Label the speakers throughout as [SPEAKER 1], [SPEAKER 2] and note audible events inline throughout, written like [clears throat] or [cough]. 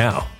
[SPEAKER 1] now.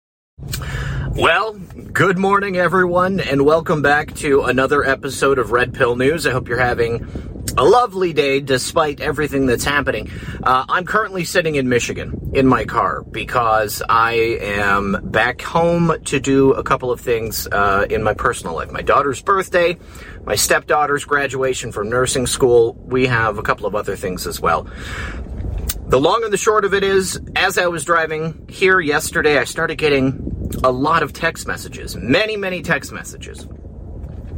[SPEAKER 2] Well, good morning, everyone, and welcome back to another episode of Red Pill News. I hope you're having a lovely day despite everything that's happening. Uh, I'm currently sitting in Michigan in my car because I am back home to do a couple of things uh, in my personal life. My daughter's birthday, my stepdaughter's graduation from nursing school. We have a couple of other things as well. The long and the short of it is, as I was driving here yesterday, I started getting a lot of text messages, many, many text messages.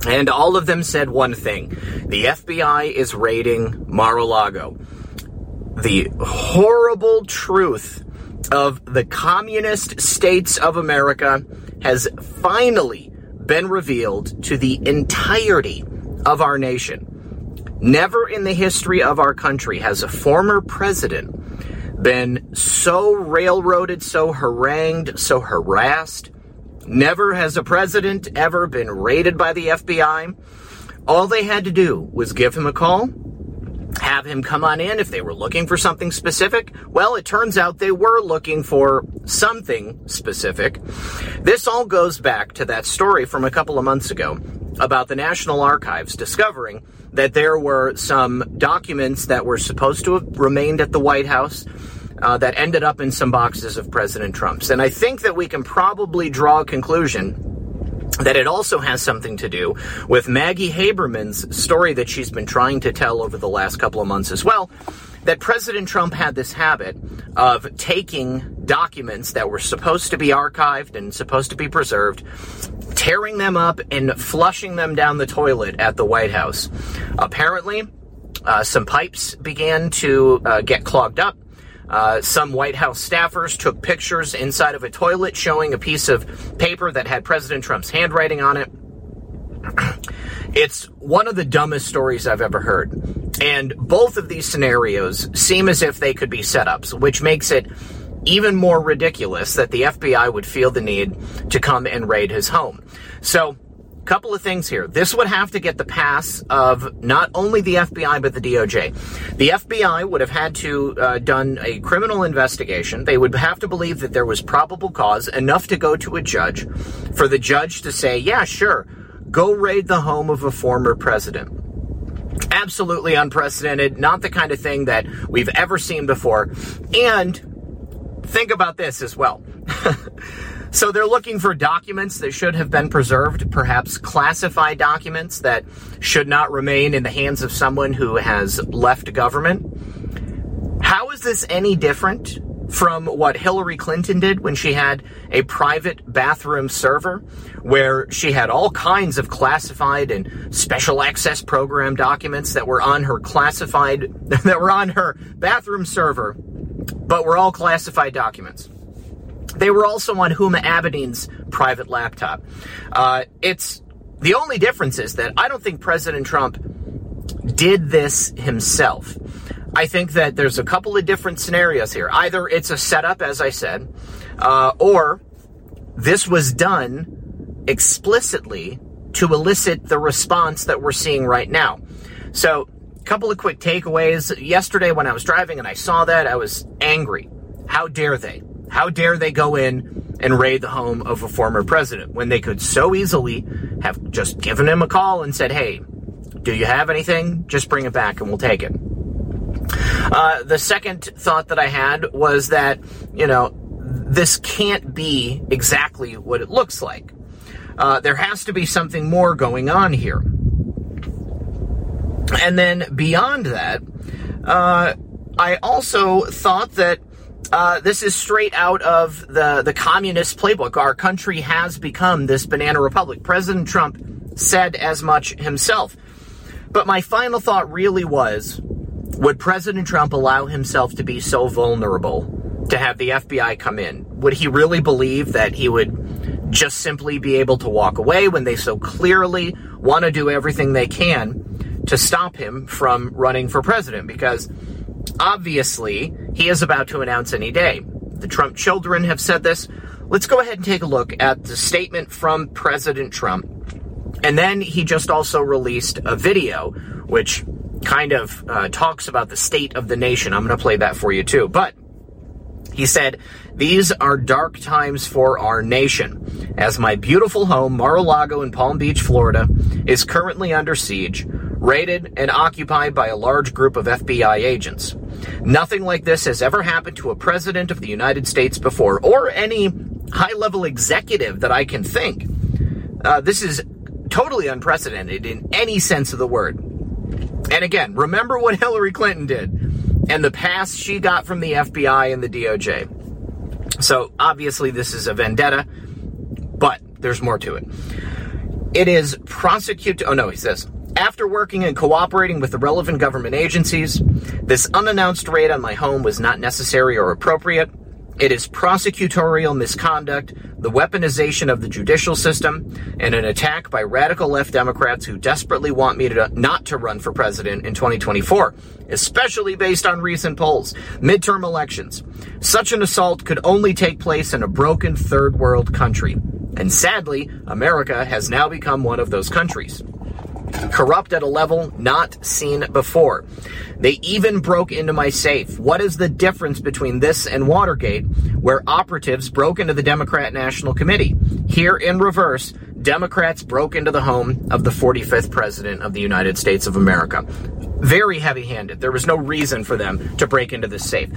[SPEAKER 2] And all of them said one thing the FBI is raiding Mar a Lago. The horrible truth of the communist states of America has finally been revealed to the entirety of our nation. Never in the history of our country has a former president been so railroaded, so harangued, so harassed. Never has a president ever been raided by the FBI. All they had to do was give him a call, have him come on in if they were looking for something specific. Well, it turns out they were looking for something specific. This all goes back to that story from a couple of months ago about the National Archives discovering that there were some documents that were supposed to have remained at the White House uh, that ended up in some boxes of President Trump's. And I think that we can probably draw a conclusion that it also has something to do with Maggie Haberman's story that she's been trying to tell over the last couple of months as well. That President Trump had this habit of taking documents that were supposed to be archived and supposed to be preserved, tearing them up and flushing them down the toilet at the White House. Apparently, uh, some pipes began to uh, get clogged up. Uh, some White House staffers took pictures inside of a toilet showing a piece of paper that had President Trump's handwriting on it. [clears throat] It's one of the dumbest stories I've ever heard. And both of these scenarios seem as if they could be setups, which makes it even more ridiculous that the FBI would feel the need to come and raid his home. So, couple of things here. This would have to get the pass of not only the FBI but the DOJ. The FBI would have had to uh, done a criminal investigation. They would have to believe that there was probable cause enough to go to a judge for the judge to say, "Yeah, sure, go raid the home of a former president." Absolutely unprecedented, not the kind of thing that we've ever seen before. And think about this as well. [laughs] So they're looking for documents that should have been preserved, perhaps classified documents that should not remain in the hands of someone who has left government. How is this any different from what Hillary Clinton did when she had a private bathroom server where she had all kinds of classified and special access program documents that were on her classified [laughs] that were on her bathroom server but were all classified documents. They were also on Huma Abedin's private laptop. Uh, it's the only difference is that I don't think President Trump did this himself. I think that there's a couple of different scenarios here. Either it's a setup, as I said, uh, or this was done explicitly to elicit the response that we're seeing right now. So, couple of quick takeaways. Yesterday, when I was driving and I saw that, I was angry. How dare they? How dare they go in and raid the home of a former president when they could so easily have just given him a call and said, hey, do you have anything? Just bring it back and we'll take it. Uh, the second thought that I had was that, you know, this can't be exactly what it looks like. Uh, there has to be something more going on here. And then beyond that, uh, I also thought that uh, this is straight out of the, the communist playbook. Our country has become this banana republic. President Trump said as much himself. But my final thought really was would President Trump allow himself to be so vulnerable to have the FBI come in. Would he really believe that he would just simply be able to walk away when they so clearly want to do everything they can to stop him from running for president? Because obviously he is about to announce any day. The Trump children have said this. Let's go ahead and take a look at the statement from President Trump. And then he just also released a video which kind of uh, talks about the state of the nation. I'm going to play that for you too. But he said, These are dark times for our nation, as my beautiful home, Mar a Lago in Palm Beach, Florida, is currently under siege, raided, and occupied by a large group of FBI agents. Nothing like this has ever happened to a president of the United States before, or any high level executive that I can think. Uh, this is totally unprecedented in any sense of the word. And again, remember what [laughs] Hillary Clinton did and the pass she got from the FBI and the DOJ. So obviously, this is a vendetta, but there's more to it. It is prosecute. Oh no, he says. After working and cooperating with the relevant government agencies, this unannounced raid on my home was not necessary or appropriate. It is prosecutorial misconduct, the weaponization of the judicial system, and an attack by radical left Democrats who desperately want me to not to run for president in 2024, especially based on recent polls, midterm elections. Such an assault could only take place in a broken third world country. And sadly, America has now become one of those countries corrupt at a level not seen before. They even broke into my safe. What is the difference between this and Watergate, where operatives broke into the Democrat National Committee? Here in reverse, Democrats broke into the home of the 45th President of the United States of America. Very heavy handed. There was no reason for them to break into this safe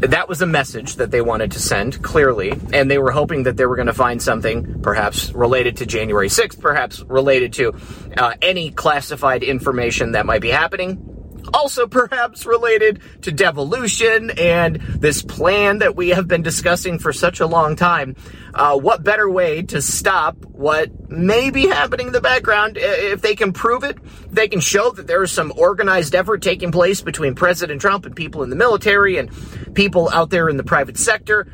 [SPEAKER 2] that was a message that they wanted to send, clearly, and they were hoping that they were going to find something perhaps related to January 6th, perhaps related to uh, any classified information that might be happening. Also, perhaps related to devolution and this plan that we have been discussing for such a long time. Uh, what better way to stop what may be happening in the background if they can prove it? They can show that there is some organized effort taking place between President Trump and people in the military and people out there in the private sector.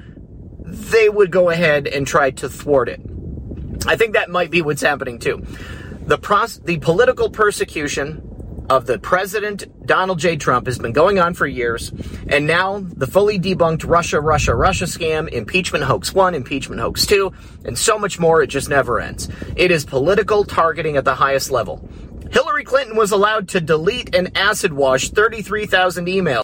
[SPEAKER 2] They would go ahead and try to thwart it. I think that might be what's happening too. The, pros- the political persecution of the President Donald J. Trump has been going on for years, and now the fully debunked Russia, Russia, Russia scam, impeachment hoax one, impeachment hoax two, and so much more, it just never ends. It is political targeting at the highest level. Hillary Clinton was allowed to delete and acid wash 33,000 emails.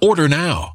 [SPEAKER 3] Order now.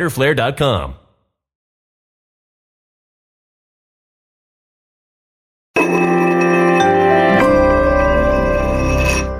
[SPEAKER 1] riderflare.com.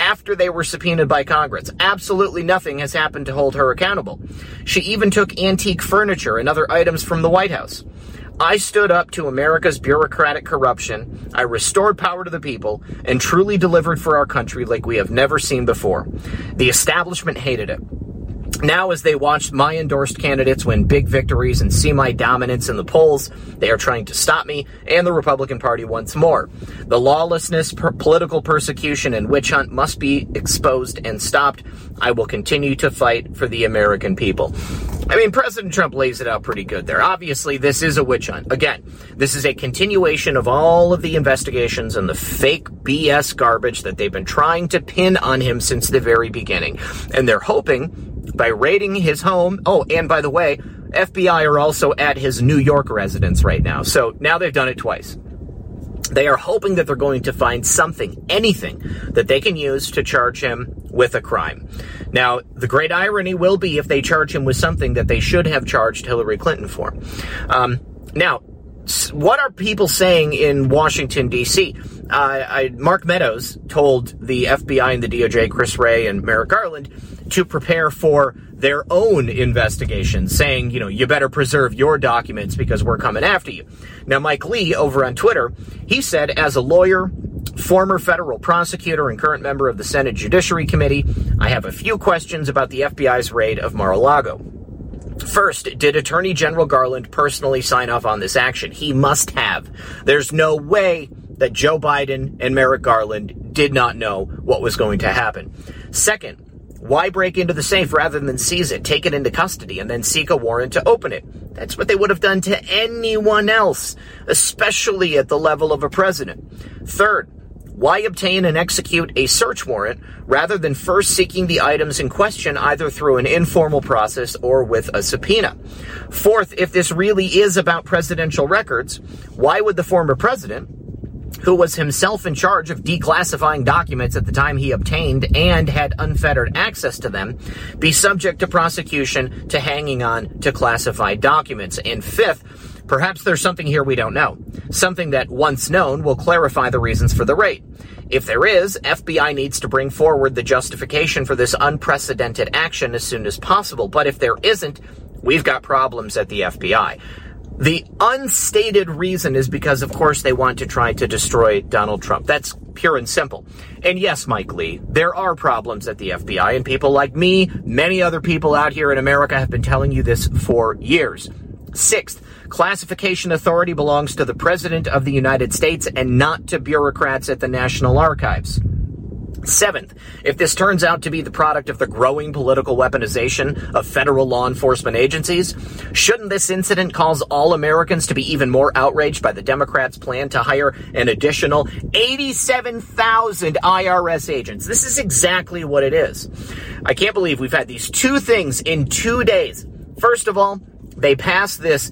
[SPEAKER 2] After they were subpoenaed by Congress. Absolutely nothing has happened to hold her accountable. She even took antique furniture and other items from the White House. I stood up to America's bureaucratic corruption. I restored power to the people and truly delivered for our country like we have never seen before. The establishment hated it. Now, as they watch my endorsed candidates win big victories and see my dominance in the polls, they are trying to stop me and the Republican Party once more. The lawlessness, per- political persecution, and witch hunt must be exposed and stopped. I will continue to fight for the American people. I mean, President Trump lays it out pretty good there. Obviously, this is a witch hunt. Again, this is a continuation of all of the investigations and the fake BS garbage that they've been trying to pin on him since the very beginning. And they're hoping by raiding his home. Oh, and by the way, FBI are also at his New York residence right now. So now they've done it twice. They are hoping that they're going to find something, anything, that they can use to charge him with a crime. Now, the great irony will be if they charge him with something that they should have charged Hillary Clinton for. Um, now, what are people saying in Washington, D.C.? Uh, I, Mark Meadows told the FBI and the DOJ, Chris Wray and Merrick Garland, to prepare for their own investigation, saying, you know, you better preserve your documents because we're coming after you. Now, Mike Lee over on Twitter, he said, as a lawyer, former federal prosecutor, and current member of the Senate Judiciary Committee, I have a few questions about the FBI's raid of Mar a Lago. First, did Attorney General Garland personally sign off on this action? He must have. There's no way that Joe Biden and Merrick Garland did not know what was going to happen. Second, why break into the safe rather than seize it, take it into custody, and then seek a warrant to open it? That's what they would have done to anyone else, especially at the level of a president. Third, why obtain and execute a search warrant rather than first seeking the items in question either through an informal process or with a subpoena? Fourth, if this really is about presidential records, why would the former president, who was himself in charge of declassifying documents at the time he obtained and had unfettered access to them, be subject to prosecution to hanging on to classified documents. And fifth, perhaps there's something here we don't know. Something that, once known, will clarify the reasons for the raid. If there is, FBI needs to bring forward the justification for this unprecedented action as soon as possible. But if there isn't, we've got problems at the FBI. The unstated reason is because, of course, they want to try to destroy Donald Trump. That's pure and simple. And yes, Mike Lee, there are problems at the FBI, and people like me, many other people out here in America have been telling you this for years. Sixth, classification authority belongs to the President of the United States and not to bureaucrats at the National Archives. Seventh, if this turns out to be the product of the growing political weaponization of federal law enforcement agencies, shouldn't this incident cause all Americans to be even more outraged by the Democrats' plan to hire an additional 87,000 IRS agents? This is exactly what it is. I can't believe we've had these two things in two days. First of all, they passed this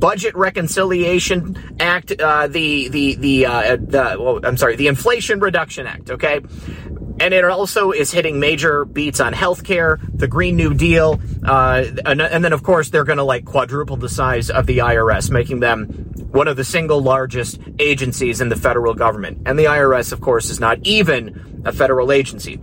[SPEAKER 2] Budget Reconciliation Act, uh, the the the uh, the well, I'm sorry, the Inflation Reduction Act. Okay. And it also is hitting major beats on healthcare, the Green New Deal, uh, and, and then of course they're going to like quadruple the size of the IRS, making them one of the single largest agencies in the federal government. And the IRS, of course, is not even a federal agency.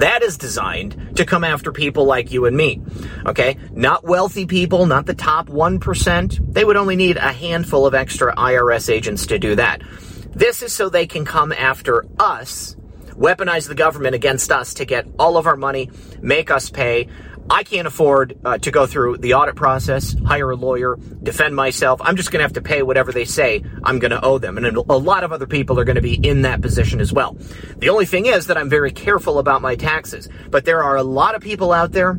[SPEAKER 2] That is designed to come after people like you and me. Okay? Not wealthy people, not the top 1%. They would only need a handful of extra IRS agents to do that. This is so they can come after us, weaponize the government against us to get all of our money, make us pay. I can't afford uh, to go through the audit process, hire a lawyer, defend myself. I'm just going to have to pay whatever they say I'm going to owe them. And a lot of other people are going to be in that position as well. The only thing is that I'm very careful about my taxes. But there are a lot of people out there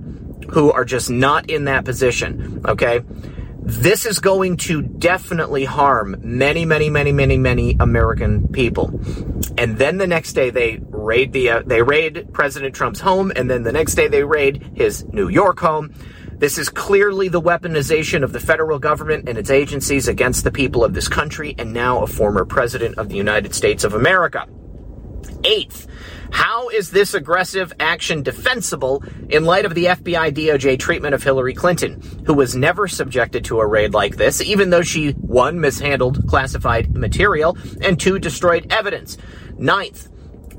[SPEAKER 2] who are just not in that position. Okay? This is going to definitely harm many, many, many, many, many American people. And then the next day they raid the uh, they raid President Trump's home, and then the next day they raid his New York home. This is clearly the weaponization of the federal government and its agencies against the people of this country, and now a former president of the United States of America. Eighth, how is this aggressive action defensible in light of the FBI DOJ treatment of Hillary Clinton, who was never subjected to a raid like this, even though she, one, mishandled classified material, and two, destroyed evidence? Ninth,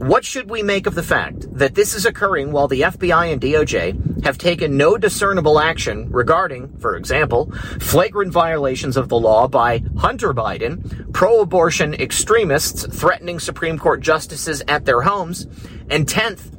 [SPEAKER 2] what should we make of the fact that this is occurring while the FBI and DOJ have taken no discernible action regarding, for example, flagrant violations of the law by Hunter Biden, pro abortion extremists threatening Supreme Court justices at their homes, and 10th,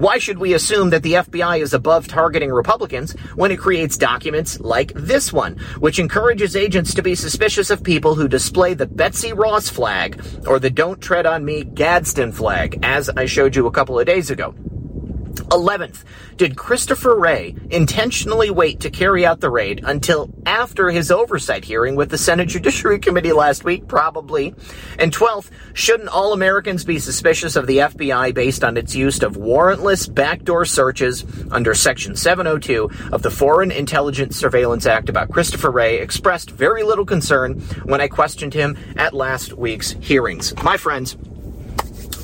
[SPEAKER 2] why should we assume that the FBI is above targeting Republicans when it creates documents like this one, which encourages agents to be suspicious of people who display the Betsy Ross flag or the Don't Tread on Me Gadsden flag, as I showed you a couple of days ago? 11th, did Christopher Wray intentionally wait to carry out the raid until after his oversight hearing with the Senate Judiciary Committee last week? Probably. And 12th, shouldn't all Americans be suspicious of the FBI based on its use of warrantless backdoor searches under Section 702 of the Foreign Intelligence Surveillance Act about Christopher Wray expressed very little concern when I questioned him at last week's hearings. My friends,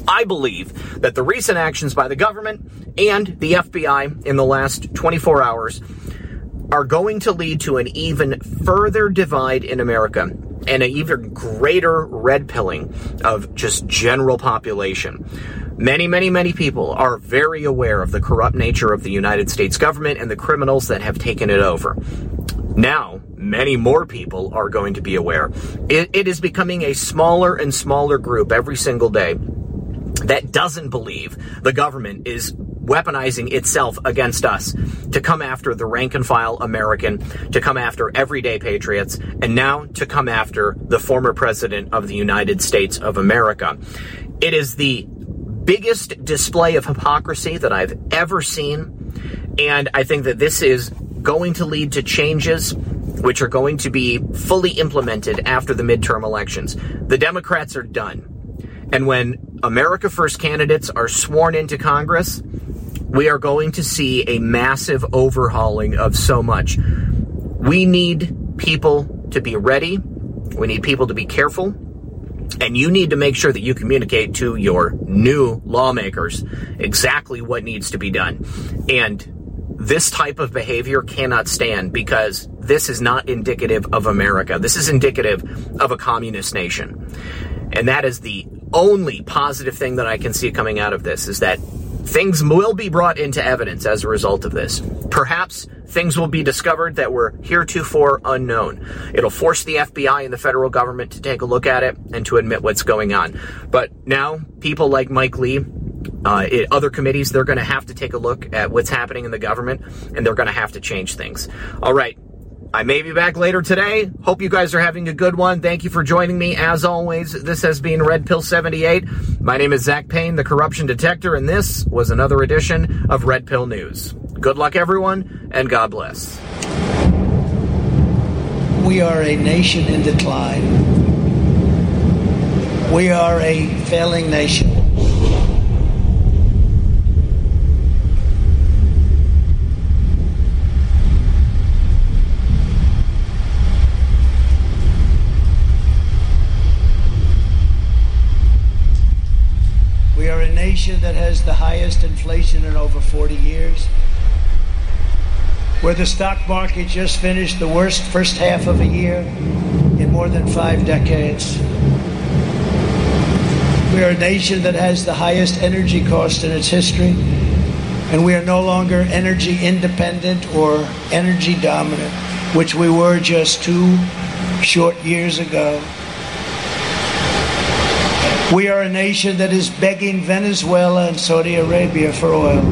[SPEAKER 2] I believe that the recent actions by the government and the FBI in the last 24 hours are going to lead to an even further divide in America and an even greater red pilling of just general population. Many, many, many people are very aware of the corrupt nature of the United States government and the criminals that have taken it over. Now, many more people are going to be aware. it, it is becoming a smaller and smaller group every single day that doesn't believe the government is weaponizing itself against us to come after the rank and file American, to come after everyday patriots, and now to come after the former president of the United States of America. It is the biggest display of hypocrisy that I've ever seen. And I think that this is going to lead to changes which are going to be fully implemented after the midterm elections. The Democrats are done. And when America First candidates are sworn into Congress, we are going to see a massive overhauling of so much. We need people to be ready. We need people to be careful. And you need to make sure that you communicate to your new lawmakers exactly what needs to be done. And this type of behavior cannot stand because this is not indicative of America. This is indicative of a communist nation. And that is the only positive thing that I can see coming out of this is that things will be brought into evidence as a result of this. Perhaps things will be discovered that were heretofore unknown. It'll force the FBI and the federal government to take a look at it and to admit what's going on. But now, people like Mike Lee, uh, other committees, they're going to have to take a look at what's happening in the government and they're going to have to change things. All right. I may be back later today. Hope you guys are having a good one. Thank you for joining me. As always, this has been Red Pill 78. My name is Zak Paine, the corruption detector, and this was another edition of Red Pill News. Good luck, everyone, and God bless.
[SPEAKER 4] We are a nation in decline. We are a failing nation. We are a nation that has the highest inflation in over 40 years. Where the stock market just finished the worst first half of a year in more than five decades. We are a nation that has the highest energy cost in its history. and we are no longer energy independent or energy dominant, which we were just two short years ago. We are a nation that is begging Venezuela and Saudi Arabia for oil.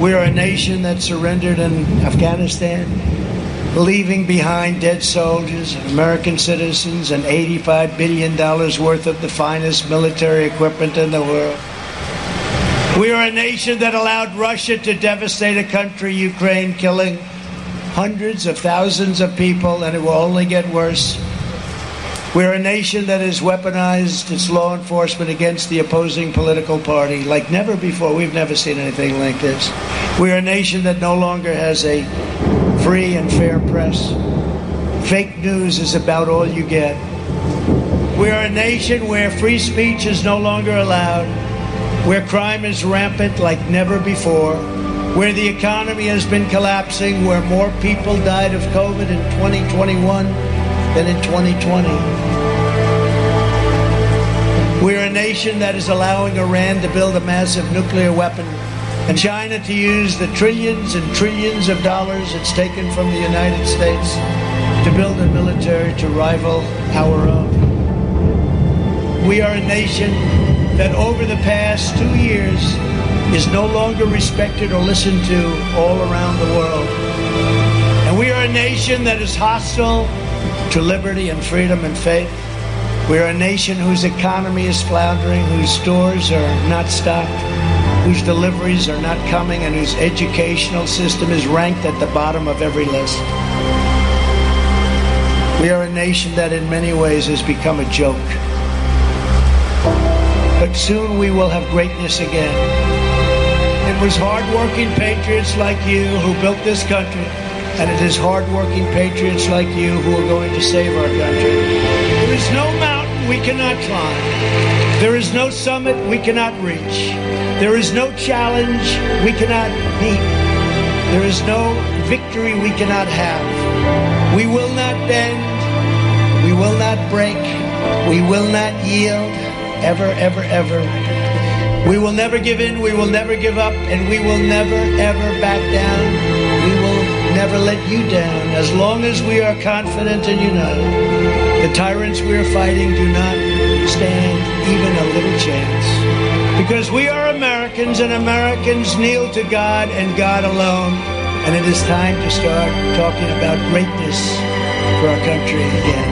[SPEAKER 4] We are a nation that surrendered in Afghanistan, leaving behind dead soldiers and American citizens and $85 billion worth of the finest military equipment in the world. We are a nation that allowed Russia to devastate a country, Ukraine, killing hundreds of thousands of people, and it will only get worse. We're a nation that has weaponized its law enforcement against the opposing political party like never before. We've never seen anything like this. We're a nation that no longer has a free and fair press. Fake news is about all you get. We're a nation where free speech is no longer allowed, where crime is rampant like never before, where the economy has been collapsing, where more people died of COVID in 2021 than in 2020. We're a nation that is allowing Iran to build a massive nuclear weapon and China to use the trillions and trillions of dollars it's taken from the United States to build a military to rival our own. We are a nation that over the past two years is no longer respected or listened to all around the world. And we are a nation that is hostile to liberty and freedom and faith. We are a nation whose economy is floundering, whose stores are not stocked, whose deliveries are not coming, and whose educational system is ranked at the bottom of every list. We are a nation that in many ways has become a joke. But soon we will have greatness again. It was hardworking patriots like you who built this country, and it is hardworking patriots like you who are going to save our country. There is no mountain we cannot climb. There is no summit we cannot reach. There is no challenge we cannot meet. There is no victory we cannot have. We will not bend. We will not break. We will not yield. Ever, ever, ever. We will never give in. We will never give up. And we will never, ever back down. Never let you down. As long as we are confident and united, the tyrants we are fighting do not stand even a little chance. Because we are Americans and Americans kneel to God and God alone. And it is time to start talking about greatness for our country again.